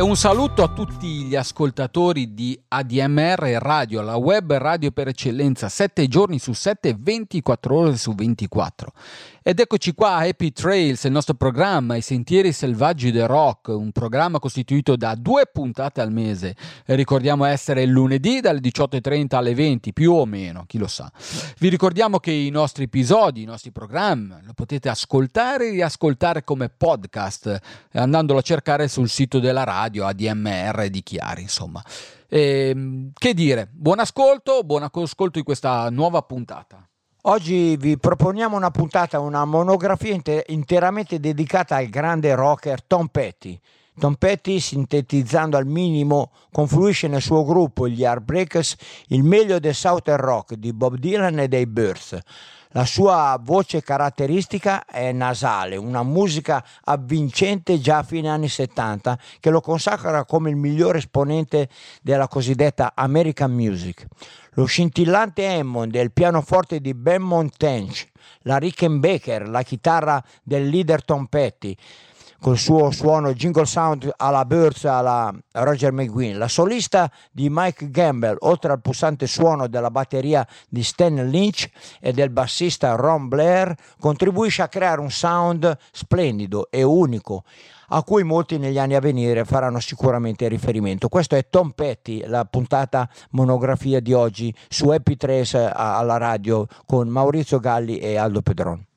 E un saluto a tutti gli ascoltatori di ADMR Radio, la web radio per eccellenza, 7 giorni su 7, 24 ore su 24. Ed eccoci qua a Happy Trails, il nostro programma I Sentieri Selvaggi del Rock, un programma costituito da due puntate al mese. Ricordiamo essere il lunedì dalle 18.30 alle 20, più o meno, chi lo sa. Vi ricordiamo che i nostri episodi, i nostri programmi, lo potete ascoltare e riascoltare come podcast, andandolo a cercare sul sito della radio radio, ADMR di Chiari, insomma. E, ehm, che dire, buon ascolto, buon ascolto di questa nuova puntata. Oggi vi proponiamo una puntata, una monografia inter- interamente dedicata al grande rocker Tom Petty. Tom Petty, sintetizzando al minimo, confluisce nel suo gruppo, gli Heartbreakers, il meglio del Southern Rock di Bob Dylan e dei Birds la sua voce caratteristica è nasale, una musica avvincente già a fine anni 70 che lo consacra come il migliore esponente della cosiddetta American Music. Lo scintillante Hammond e il pianoforte di Ben Montench, la Rickenbacker, la chitarra del leader Tom Petty, col suo suono jingle sound alla Birds, alla Roger McGuinn. La solista di Mike Gamble, oltre al pulsante suono della batteria di Stan Lynch e del bassista Ron Blair, contribuisce a creare un sound splendido e unico a cui molti negli anni a venire faranno sicuramente riferimento. Questo è Tom Petty, la puntata monografia di oggi su Happy Trace alla radio con Maurizio Galli e Aldo Pedron.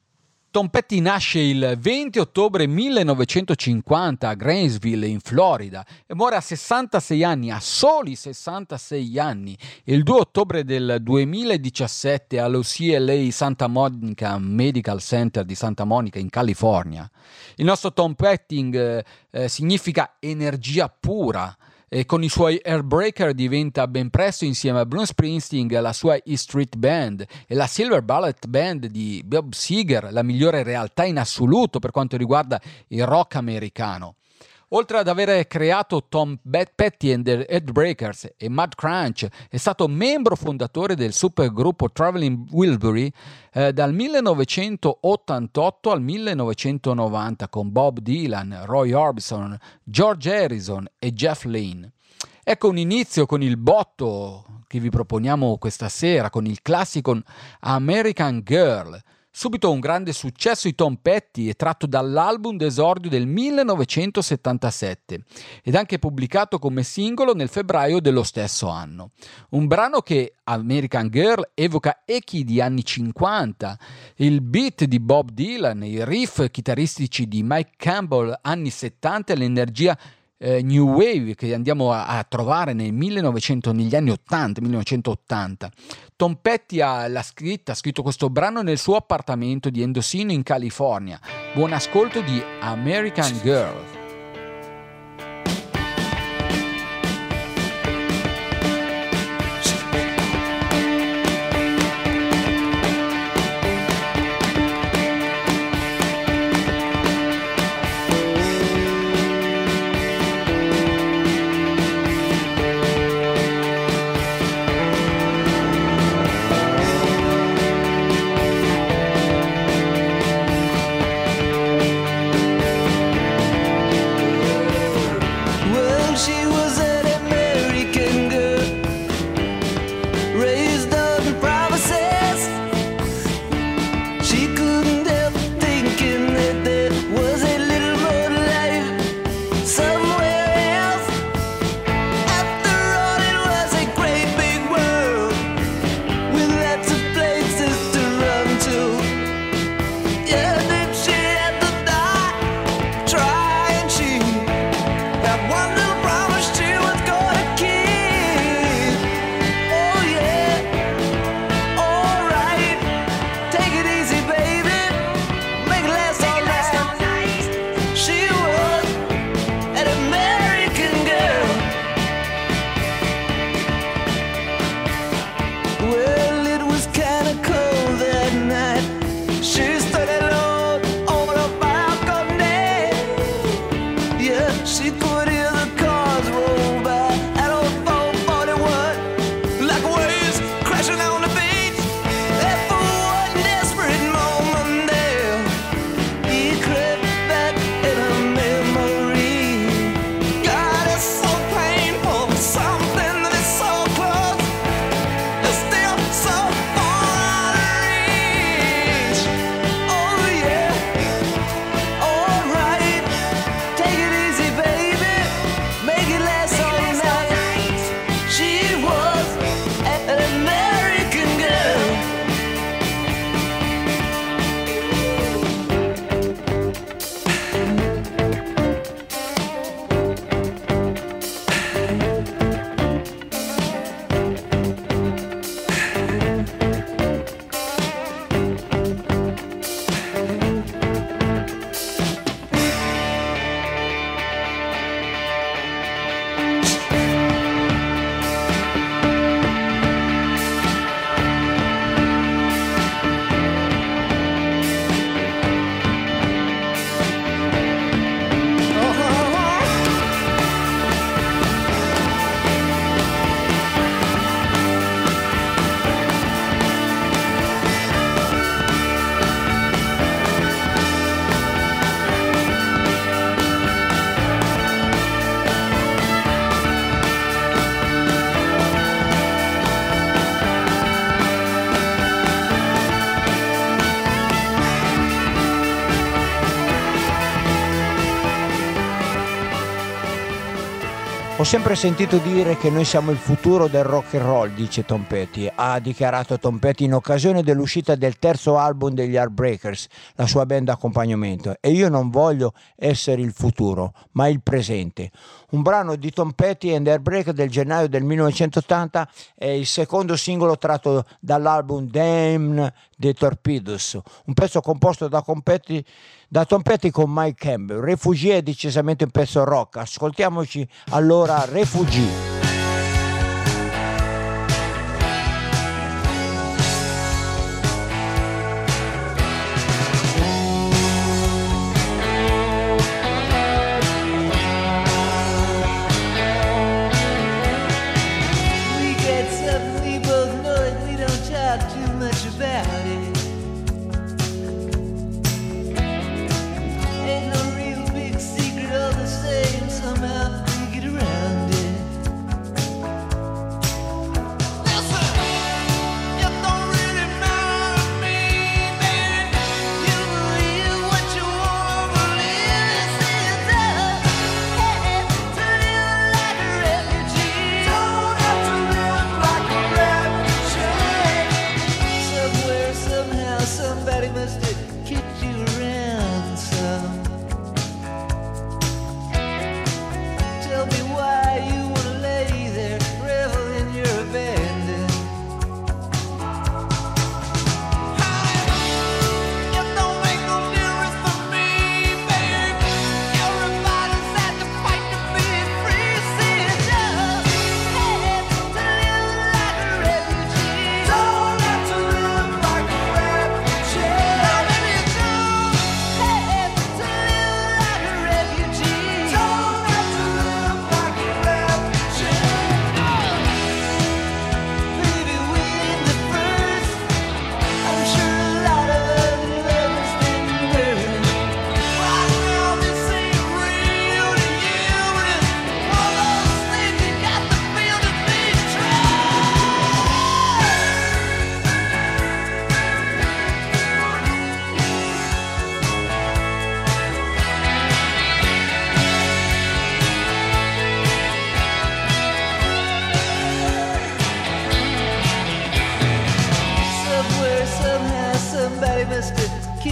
Tom Petty nasce il 20 ottobre 1950 a Gainesville in Florida e muore a 66 anni, a soli 66 anni, il 2 ottobre del 2017 allo CLA Santa Monica Medical Center di Santa Monica in California. Il nostro Tom Petty eh, eh, significa energia pura e con i suoi Airbreaker diventa ben presto insieme a Bruce Springsteen la sua E Street Band e la Silver Ballet Band di Bob Seger, la migliore realtà in assoluto per quanto riguarda il rock americano. Oltre ad aver creato Tom Petty and the Headbreakers e Mud Crunch, è stato membro fondatore del supergruppo Traveling Wilbury eh, dal 1988 al 1990 con Bob Dylan, Roy Orbison, George Harrison e Jeff Lane. Ecco un inizio con il botto che vi proponiamo questa sera, con il classico American Girl, Subito un grande successo i Tom Petty è tratto dall'album d'esordio del 1977 ed anche pubblicato come singolo nel febbraio dello stesso anno. Un brano che American Girl evoca echi di anni 50, il beat di Bob Dylan, i riff chitarristici di Mike Campbell anni 70 e l'energia eh, New Wave che andiamo a, a trovare nel 1900, negli anni 80, 1980. Tom Petty ha, l'ha scritta, ha scritto questo brano nel suo appartamento di Endosino in California. Buon ascolto di American Girl. Ho sempre sentito dire che noi siamo il futuro del rock and roll, dice Tom Petty. Ha dichiarato Tom Petty in occasione dell'uscita del terzo album degli Heartbreakers, la sua band d'accompagnamento. E io non voglio essere il futuro, ma il presente. Un brano di Tom Petty and Heartbreakers del gennaio del 1980 è il secondo singolo tratto dall'album Damn the Torpedoes, un pezzo composto da Tom Petty da Tom Petty con Mike Campbell. Refugie è decisamente un pezzo rock. Ascoltiamoci allora Refugie.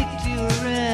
kicked you around.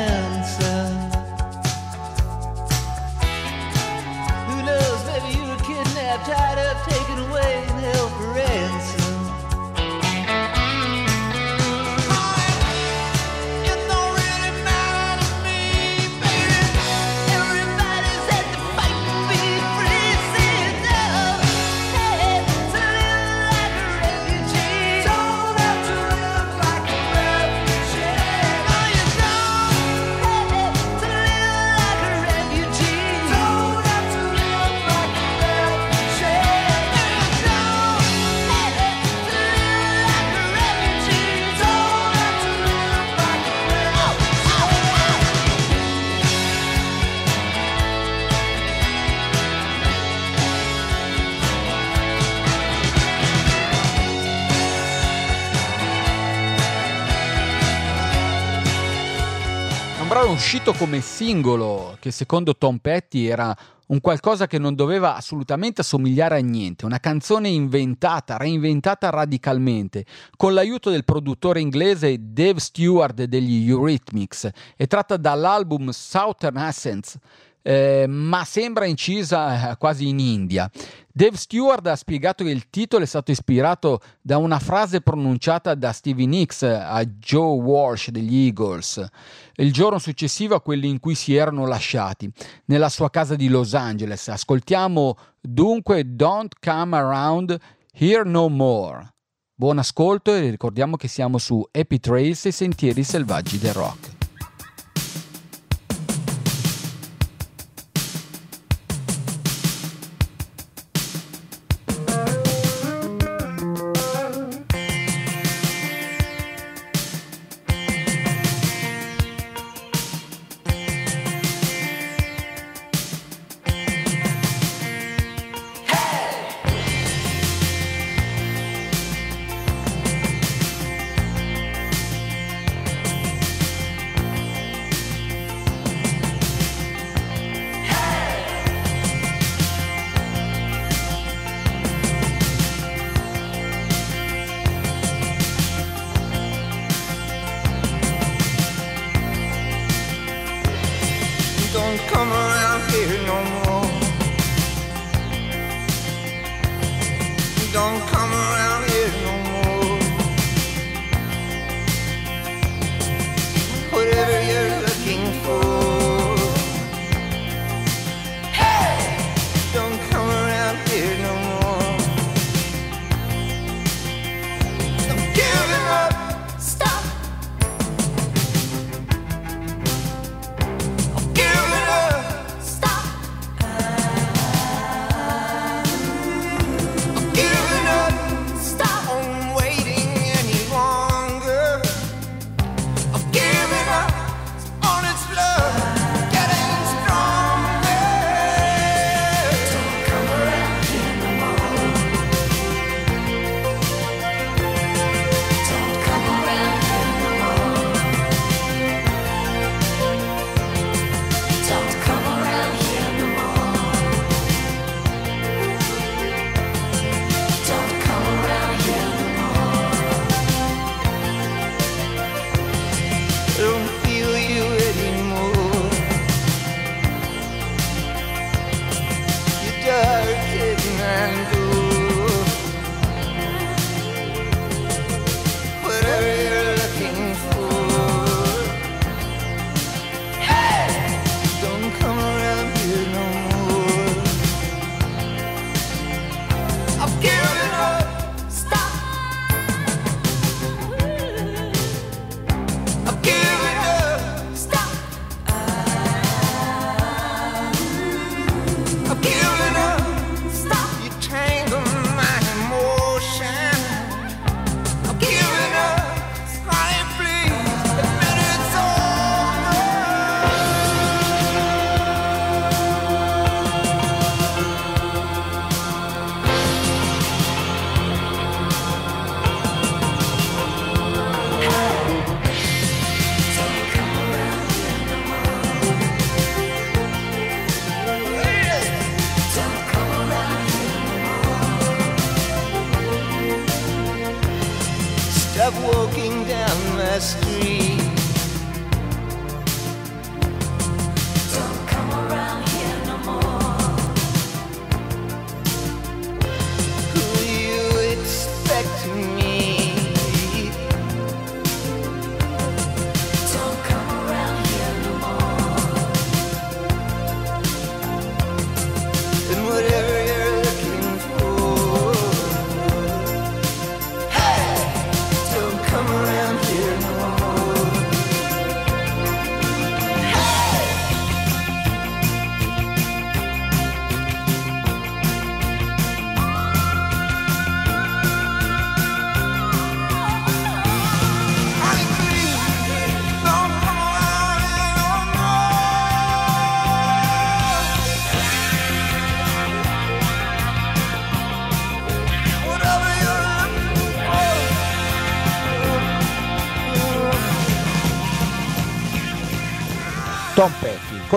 Uscito come singolo, che secondo Tom Petty era un qualcosa che non doveva assolutamente assomigliare a niente, una canzone inventata, reinventata radicalmente, con l'aiuto del produttore inglese Dave Stewart degli Eurythmics, e tratta dall'album Southern Essence, eh, ma sembra incisa eh, quasi in India. Dave Stewart ha spiegato che il titolo è stato ispirato da una frase pronunciata da Stevie Nicks a Joe Walsh degli Eagles il giorno successivo a quelli in cui si erano lasciati, nella sua casa di Los Angeles. Ascoltiamo dunque Don't Come Around Here No More. Buon ascolto e ricordiamo che siamo su Happy Trails e Sentieri Selvaggi del Rock.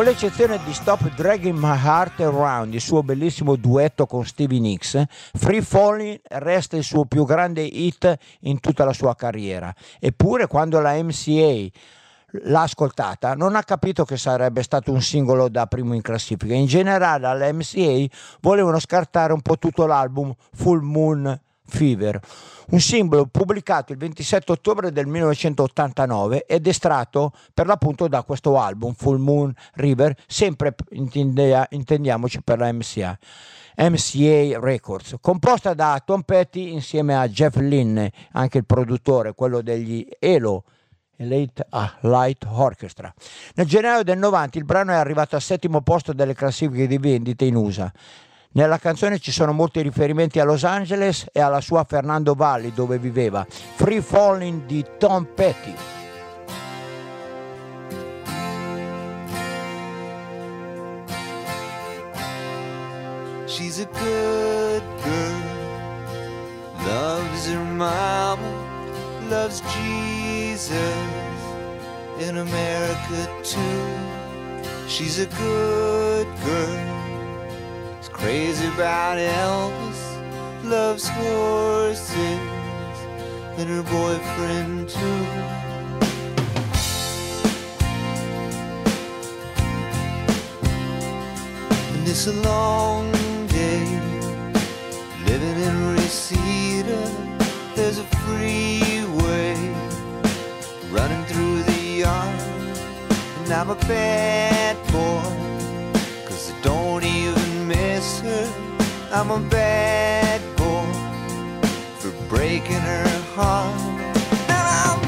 Con l'eccezione di Stop Dragging My Heart Around, il suo bellissimo duetto con Stevie Nicks, Free Falling resta il suo più grande hit in tutta la sua carriera. Eppure quando la MCA l'ha ascoltata non ha capito che sarebbe stato un singolo da primo in classifica. In generale alla MCA volevano scartare un po' tutto l'album Full Moon Fever, un simbolo pubblicato il 27 ottobre del 1989 ed estratto per l'appunto da questo album Full Moon River, sempre intendiamoci per la MCA. MCA Records, composta da Tom Petty insieme a Jeff Lynne, anche il produttore, quello degli Elo, Late ah, Light Orchestra. Nel gennaio del 90 il brano è arrivato al settimo posto delle classifiche di vendite in USA. Nella canzone ci sono molti riferimenti a Los Angeles e alla sua Fernando Valli dove viveva. Free Falling di Tom Petty. She's a good girl, loves her mama, loves Jesus in America too. She's a good girl, crazy about Elvis, loves horses and her boyfriend too. And it's a long day living in Reseda. There's a freeway running through the yard, and I'm a bad boy. I'm a bad boy for breaking her heart. And I'm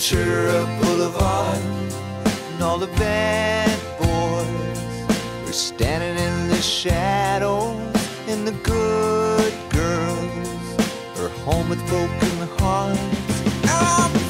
Ventura Boulevard, and all the bad boys are standing in the shadows, and the good girls are home with broken hearts.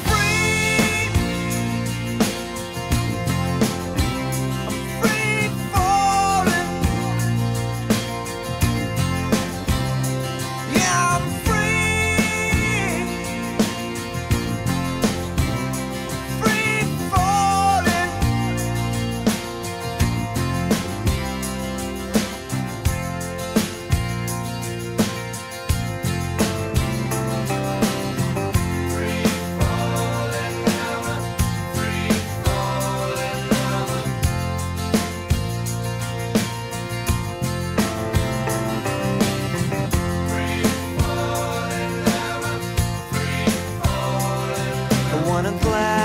on a glass.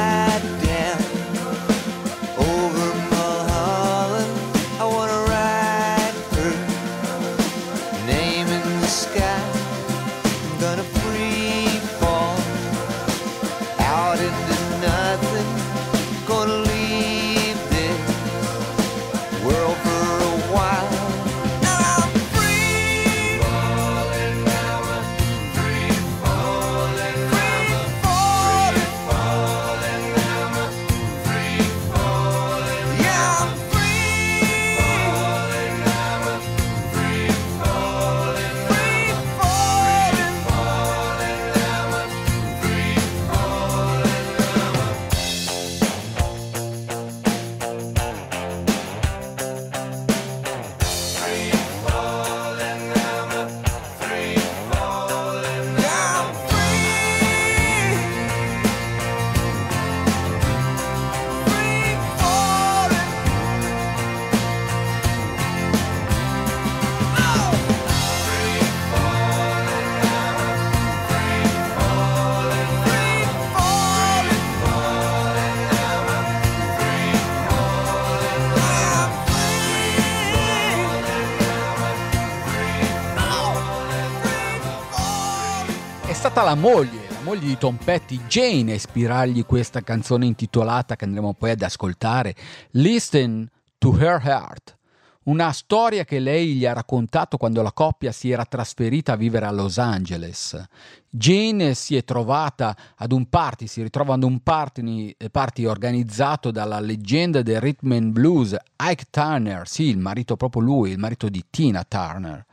Stata la moglie, la moglie di Tom Petty, Jane, a ispirargli questa canzone intitolata che andremo poi ad ascoltare, Listen to Her Heart. Una storia che lei gli ha raccontato quando la coppia si era trasferita a vivere a Los Angeles. Jane si è trovata ad un party, si ritrova ad un party, party organizzato dalla leggenda del rhythm and blues Ike Turner, sì, il marito proprio lui, il marito di Tina Turner.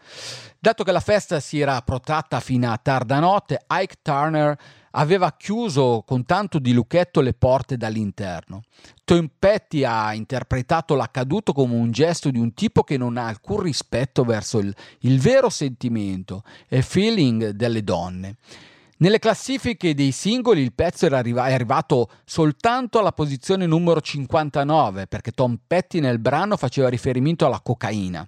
Dato che la festa si era protratta fino a tarda notte, Ike Turner aveva chiuso con tanto di lucchetto le porte dall'interno. Tom Petty ha interpretato l'accaduto come un gesto di un tipo che non ha alcun rispetto verso il, il vero sentimento e feeling delle donne. Nelle classifiche dei singoli il pezzo arriva- è arrivato soltanto alla posizione numero 59 perché Tom Petty nel brano faceva riferimento alla cocaina.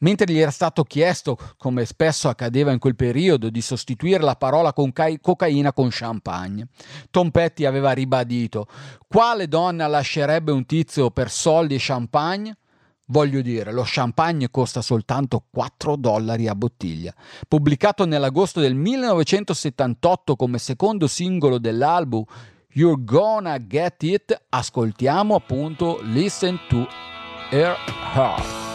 Mentre gli era stato chiesto, come spesso accadeva in quel periodo, di sostituire la parola conca- cocaina con champagne, Tom Petty aveva ribadito: Quale donna lascerebbe un tizio per soldi e champagne? Voglio dire, lo champagne costa soltanto 4 dollari a bottiglia. Pubblicato nell'agosto del 1978 come secondo singolo dell'album You're Gonna Get It, ascoltiamo appunto Listen to Her Heart.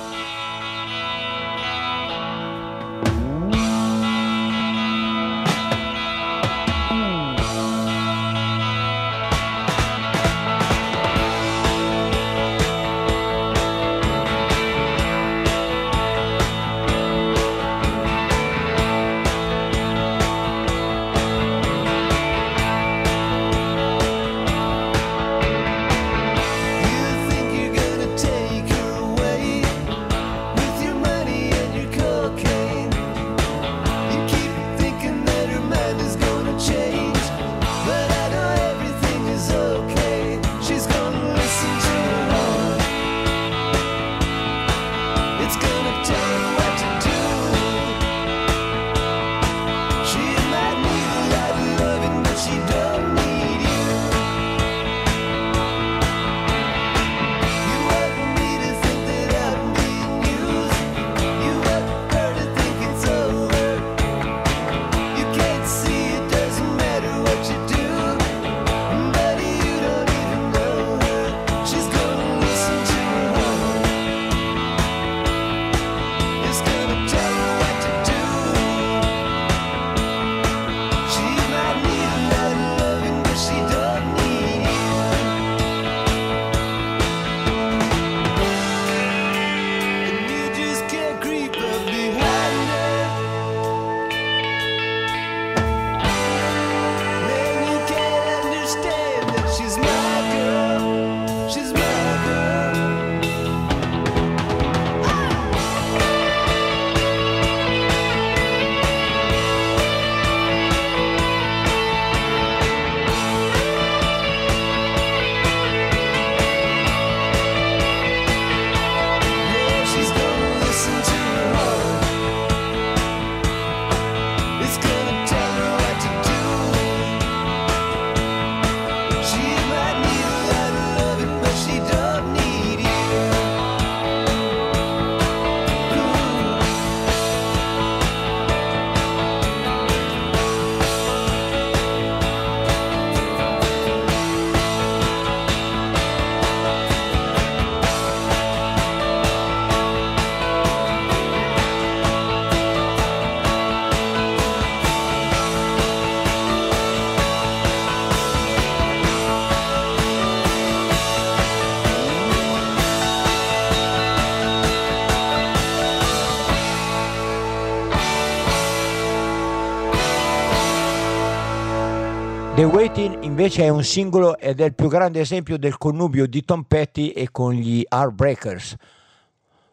The Waiting invece è un singolo ed è il più grande esempio del connubio di Tom Petty e con gli Heartbreakers.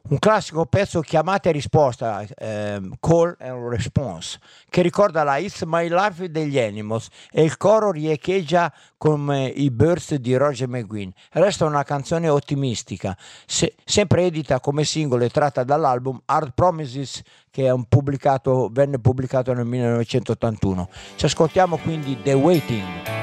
Un classico pezzo chiamata e risposta, ehm, Call and Response, che ricorda la It's My Life degli Animals e il coro riecheggia come i Birds di Roger McGuinn. Resta una canzone ottimistica, se- sempre edita come singolo e tratta dall'album Hard Promises che pubblicato, venne pubblicato nel 1981. Ci ascoltiamo quindi The Waiting.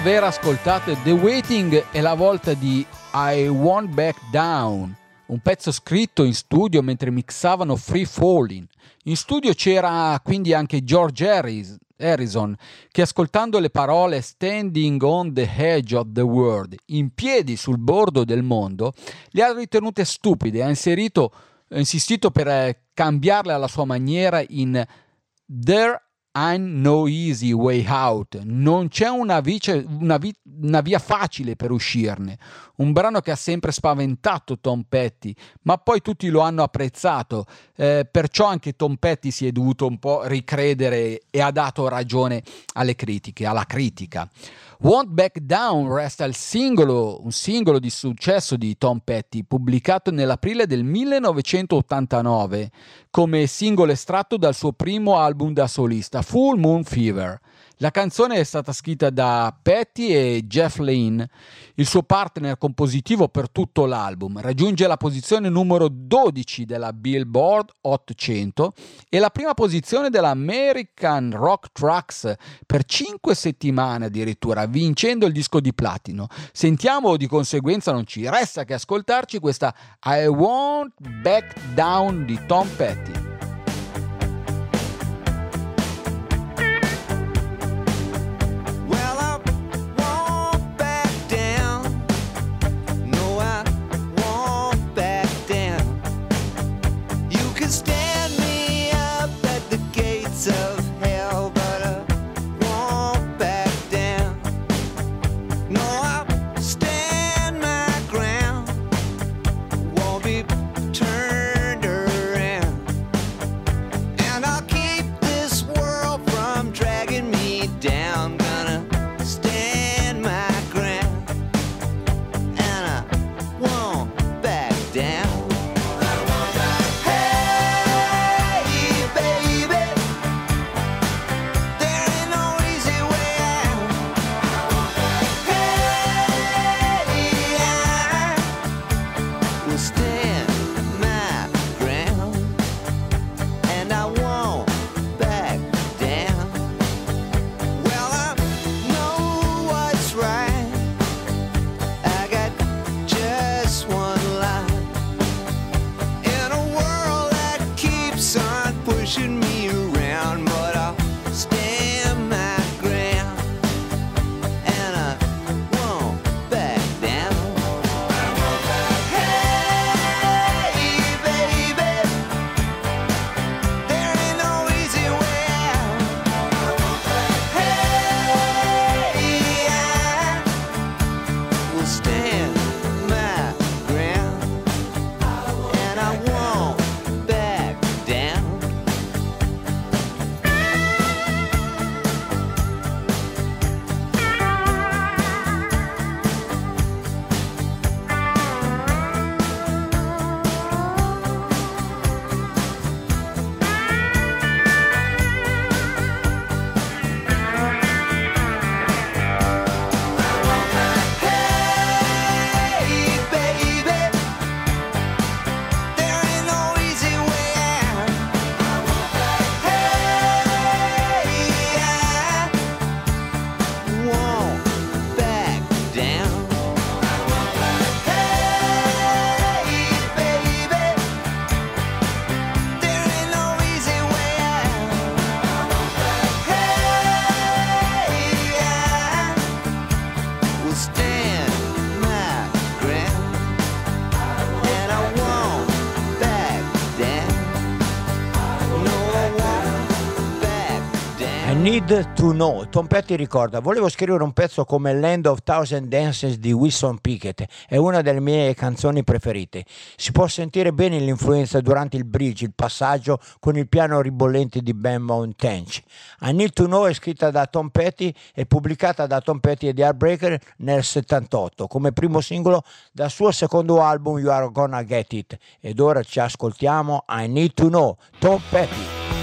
Aver ascoltato The Waiting è la volta di I Won't Back Down, un pezzo scritto in studio mentre mixavano Free Falling. In studio c'era quindi anche George Harris- Harrison che ascoltando le parole Standing on the edge of the world, in piedi sul bordo del mondo, le ha ritenute stupide, ha inserito, insistito per eh, cambiarle alla sua maniera in There I'm no easy way out, non c'è una, vice- una vi- una via facile per uscirne. Un brano che ha sempre spaventato Tom Petty, ma poi tutti lo hanno apprezzato, eh, perciò anche Tom Petty si è dovuto un po' ricredere e ha dato ragione alle critiche, alla critica. Won't Back Down resta singolo, un singolo di successo di Tom Petty, pubblicato nell'aprile del 1989 come singolo estratto dal suo primo album da solista, Full Moon Fever. La canzone è stata scritta da Petty e Jeff Lane, il suo partner compositivo per tutto l'album. Raggiunge la posizione numero 12 della Billboard 800 e la prima posizione dell'American Rock Tracks per 5 settimane addirittura, vincendo il disco di platino. Sentiamo di conseguenza, non ci resta che ascoltarci questa I Won't Back Down di Tom Petty. Need to know. Tom Petty ricorda, volevo scrivere un pezzo come Land of Thousand Dances di Wilson Pickett, è una delle mie canzoni preferite. Si può sentire bene l'influenza durante il bridge, il passaggio con il piano ribollente di Ben Tench. I Need to Know è scritta da Tom Petty e pubblicata da Tom Petty e The Heartbreaker nel 78 come primo singolo dal suo secondo album You Are Gonna Get It. Ed ora ci ascoltiamo I Need to Know, Tom Petty.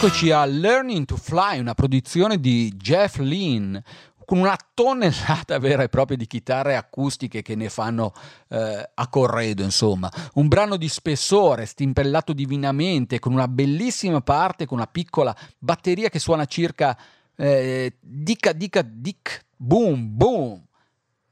Eccoci a Learning to Fly, una produzione di Jeff Lynne con una tonnellata vera e propria di chitarre acustiche che ne fanno eh, a corredo, insomma. Un brano di spessore, stimpellato divinamente, con una bellissima parte, con una piccola batteria che suona circa eh, dica dica dic, boom boom.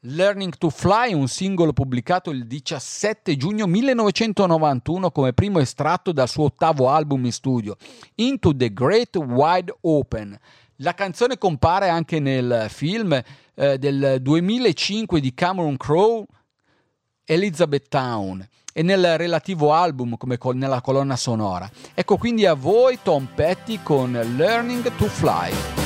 Learning to Fly, un singolo pubblicato il 17 giugno 1991 come primo estratto dal suo ottavo album in studio, Into the Great Wide Open. La canzone compare anche nel film eh, del 2005 di Cameron Crowe, Elizabeth Town, e nel relativo album come col- nella colonna sonora. Ecco quindi a voi Tom Petty con Learning to Fly.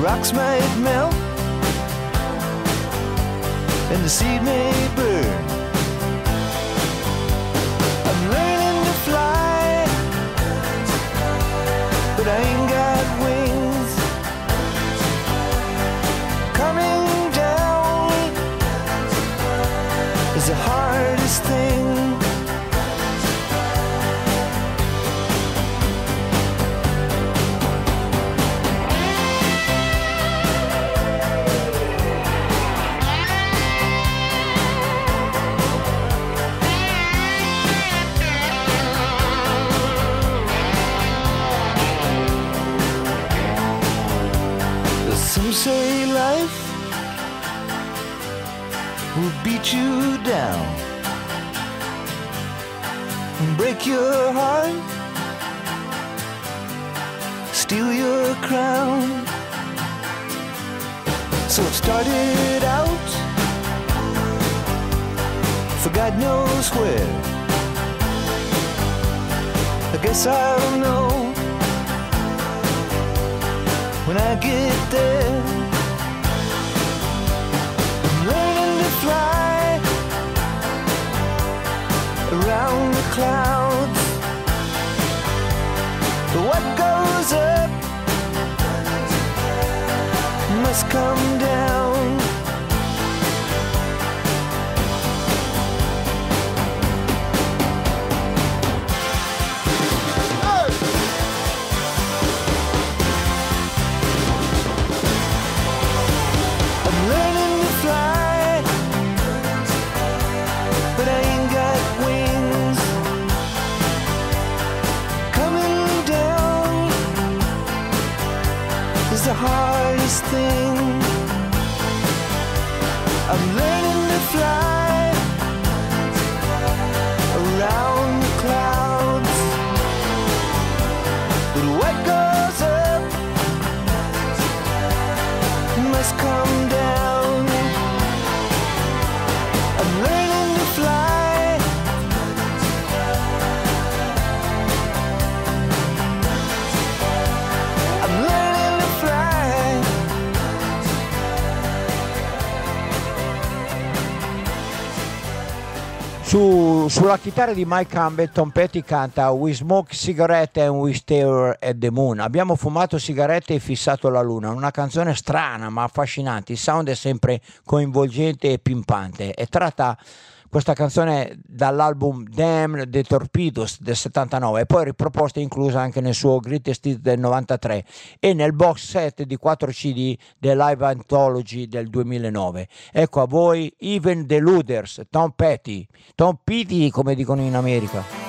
rocks might melt, and the seed may burn. Su- sulla chitarra di Mike Campbell, Tom Petty canta We smoke cigarette and we stare at the moon. Abbiamo fumato sigarette e fissato la luna. Una canzone strana ma affascinante. Il sound è sempre coinvolgente e pimpante. È tratta questa canzone dall'album Damn the Torpedoes del 79 e poi riproposta e inclusa anche nel suo Greatest Hits del 93 e nel box set di 4 CD del Live Anthology del 2009. Ecco a voi Even the Luders, Tom Petty, Tom Petty come dicono in America.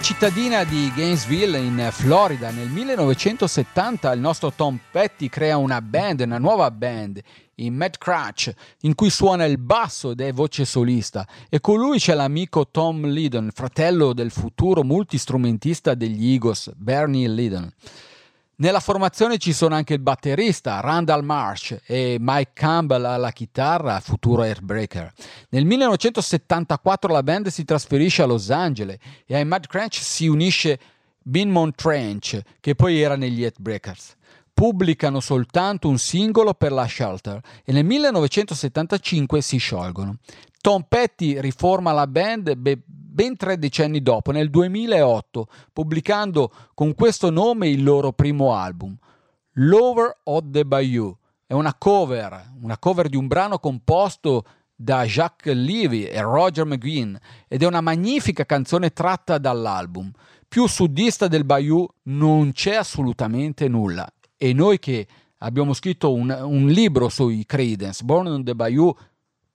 Cittadina di Gainesville, in Florida, nel 1970 il nostro Tom Petty crea una band, una nuova band, i Mad Crutch, in cui suona il basso ed è voce solista. E con lui c'è l'amico Tom Lydon, fratello del futuro multistrumentista degli Eagles, Bernie Lydon. Nella formazione ci sono anche il batterista Randall Marsh e Mike Campbell alla chitarra, futuro airbreaker. Nel 1974 la band si trasferisce a Los Angeles e ai Mad Crunch si unisce Binmont Trench, che poi era negli Headbreakers. Pubblicano soltanto un singolo per la Shelter e nel 1975 si sciolgono. Tom Petty riforma la band ben tre decenni dopo, nel 2008, pubblicando con questo nome il loro primo album, Lover of the Bayou. È una cover, una cover di un brano composto da Jacques Levy e Roger McGuinn ed è una magnifica canzone tratta dall'album. Più sudista del Bayou non c'è assolutamente nulla. E noi che abbiamo scritto un, un libro sui Credence, Born on the Bayou,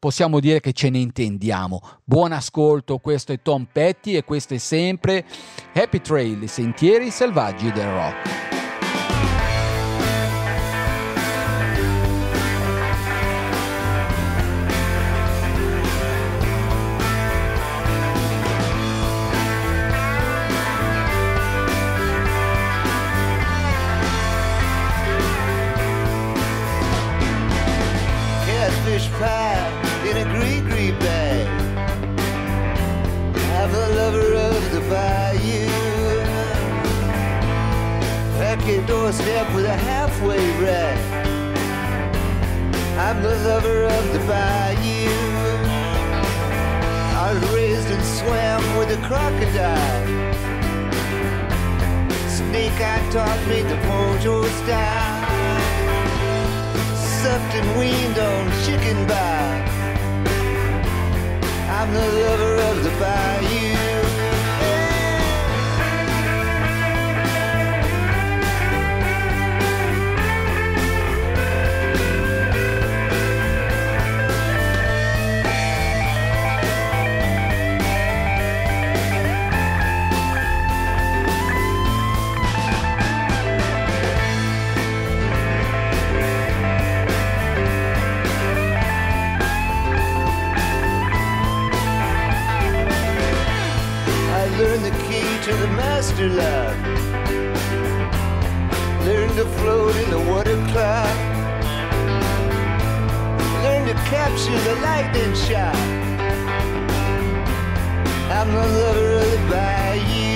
possiamo dire che ce ne intendiamo. Buon ascolto, questo è Tom Petty e questo è sempre Happy Trail, i sentieri selvaggi del rock. Doorstep with a halfway rat. I'm the lover of the bayou. I was raised and swam with a crocodile. Snake eye taught me the mojo style. Sucked and weaned on chicken bar. I'm the lover of the bayou. Master lock. Learned to float in the water cloud. Learned to capture the lightning shot. I'm the lover of the bayou.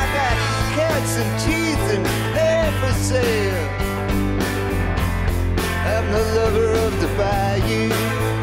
I got cats and teeth and hair for sale. I'm the lover of the bayou.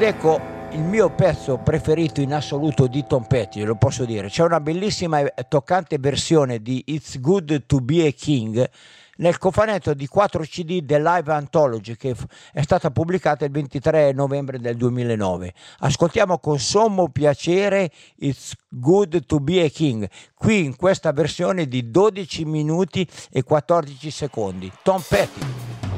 Ed ecco il mio pezzo preferito in assoluto di Tom Petty, lo posso dire. C'è una bellissima e toccante versione di It's Good to Be a King nel cofanetto di 4 CD The Live Anthology che è stata pubblicata il 23 novembre del 2009. Ascoltiamo con sommo piacere It's Good to Be a King, qui in questa versione di 12 minuti e 14 secondi. Tom Petty.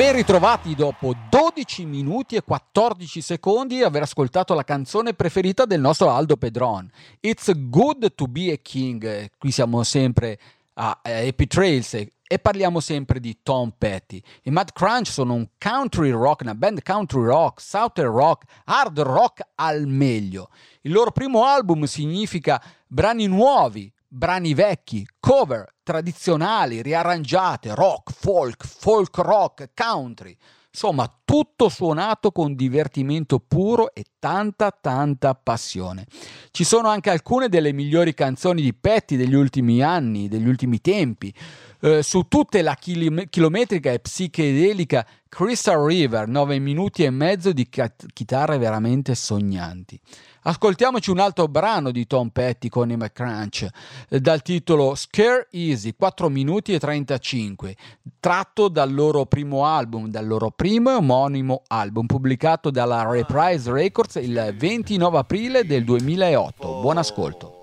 Ben ritrovati dopo 12 minuti e 14 secondi di aver ascoltato la canzone preferita del nostro Aldo Pedron. It's good to be a king. Qui siamo sempre a Happy Trails e parliamo sempre di Tom Petty. I Mad Crunch sono un country rock, una band country rock, southern rock, hard rock al meglio. Il loro primo album significa brani nuovi, brani vecchi, cover tradizionali, riarrangiate, rock, folk, folk rock, country. Insomma, tutto suonato con divertimento puro e tanta tanta passione. Ci sono anche alcune delle migliori canzoni di Petty degli ultimi anni, degli ultimi tempi. Eh, su tutte la chilom- chilometrica e psichedelica Crystal River, 9 minuti e mezzo di ca- chitarre veramente sognanti. Ascoltiamoci un altro brano di Tom Petty con i McCrunch eh, dal titolo Scare Easy, 4 minuti e 35, tratto dal loro primo album, dal loro primo e omonimo album pubblicato dalla Reprise Records il 29 aprile del 2008. Buon ascolto.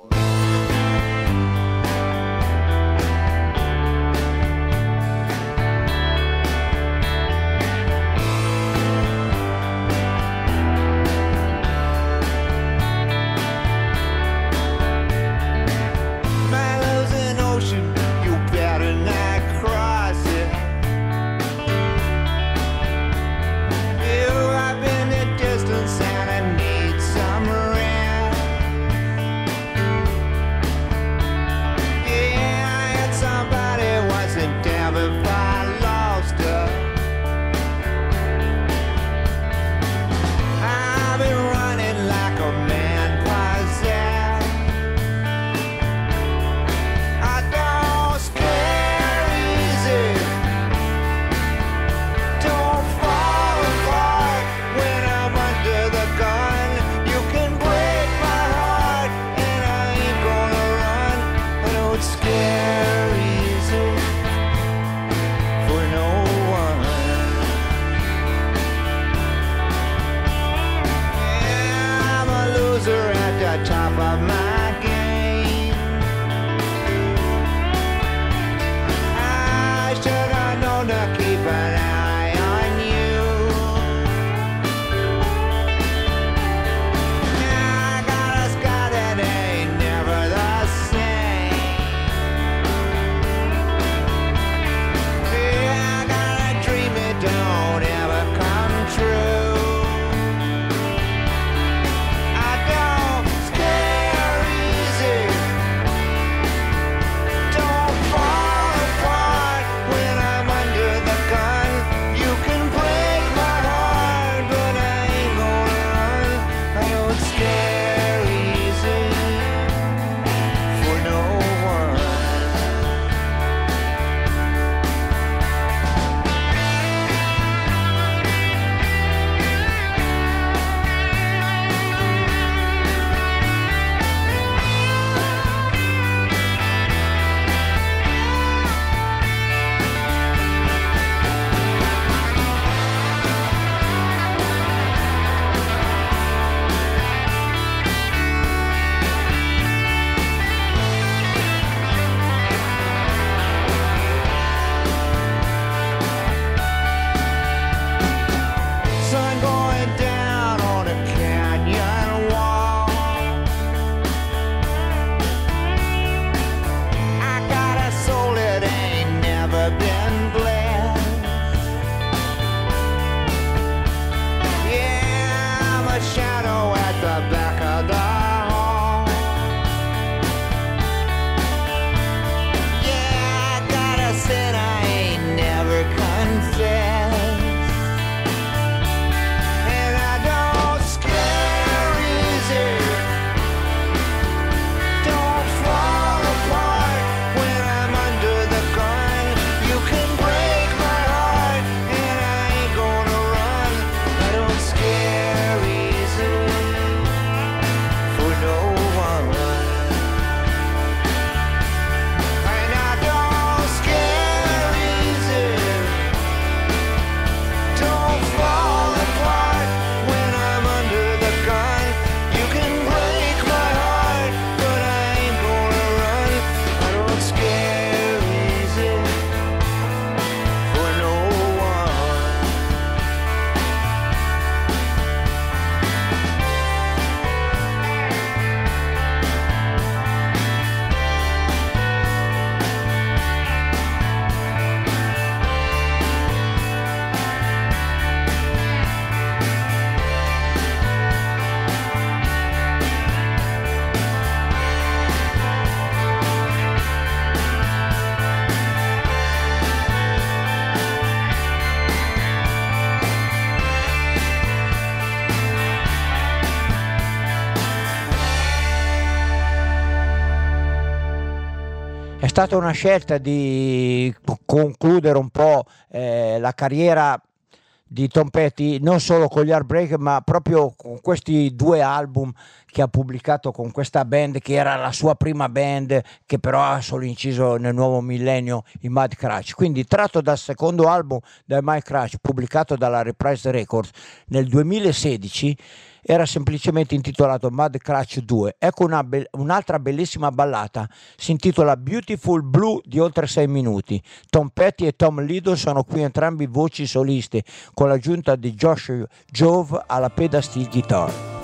Stata una scelta di concludere un po' eh, la carriera di Tom Petty non solo con gli Heartbreak ma proprio con questi due album che ha pubblicato con questa band che era la sua prima band che però ha solo inciso nel nuovo millennio i Mad Crash. Quindi tratto dal secondo album del Mad Crash pubblicato dalla Reprise Records nel 2016 era semplicemente intitolato Mad Crash 2 ecco una be- un'altra bellissima ballata. Si intitola Beautiful Blue di oltre 6 minuti. Tom Petty e Tom Liddle sono qui entrambi voci soliste con l'aggiunta di Josh Jove alla pedal steel guitar.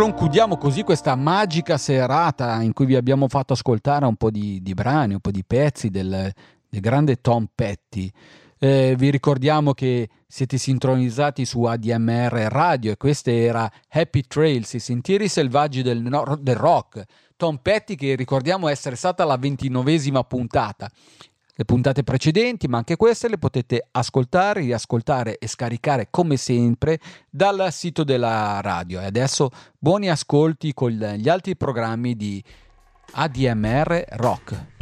Concludiamo così questa magica serata in cui vi abbiamo fatto ascoltare un po' di, di brani, un po' di pezzi del, del grande Tom Petty. Eh, vi ricordiamo che siete sintonizzati su ADMR Radio e questo era Happy Trails, i sentieri selvaggi del, del rock. Tom Petty che ricordiamo essere stata la ventinovesima puntata. Le puntate precedenti, ma anche queste le potete ascoltare, riascoltare e scaricare come sempre dal sito della radio. E adesso buoni ascolti con gli altri programmi di ADMR Rock.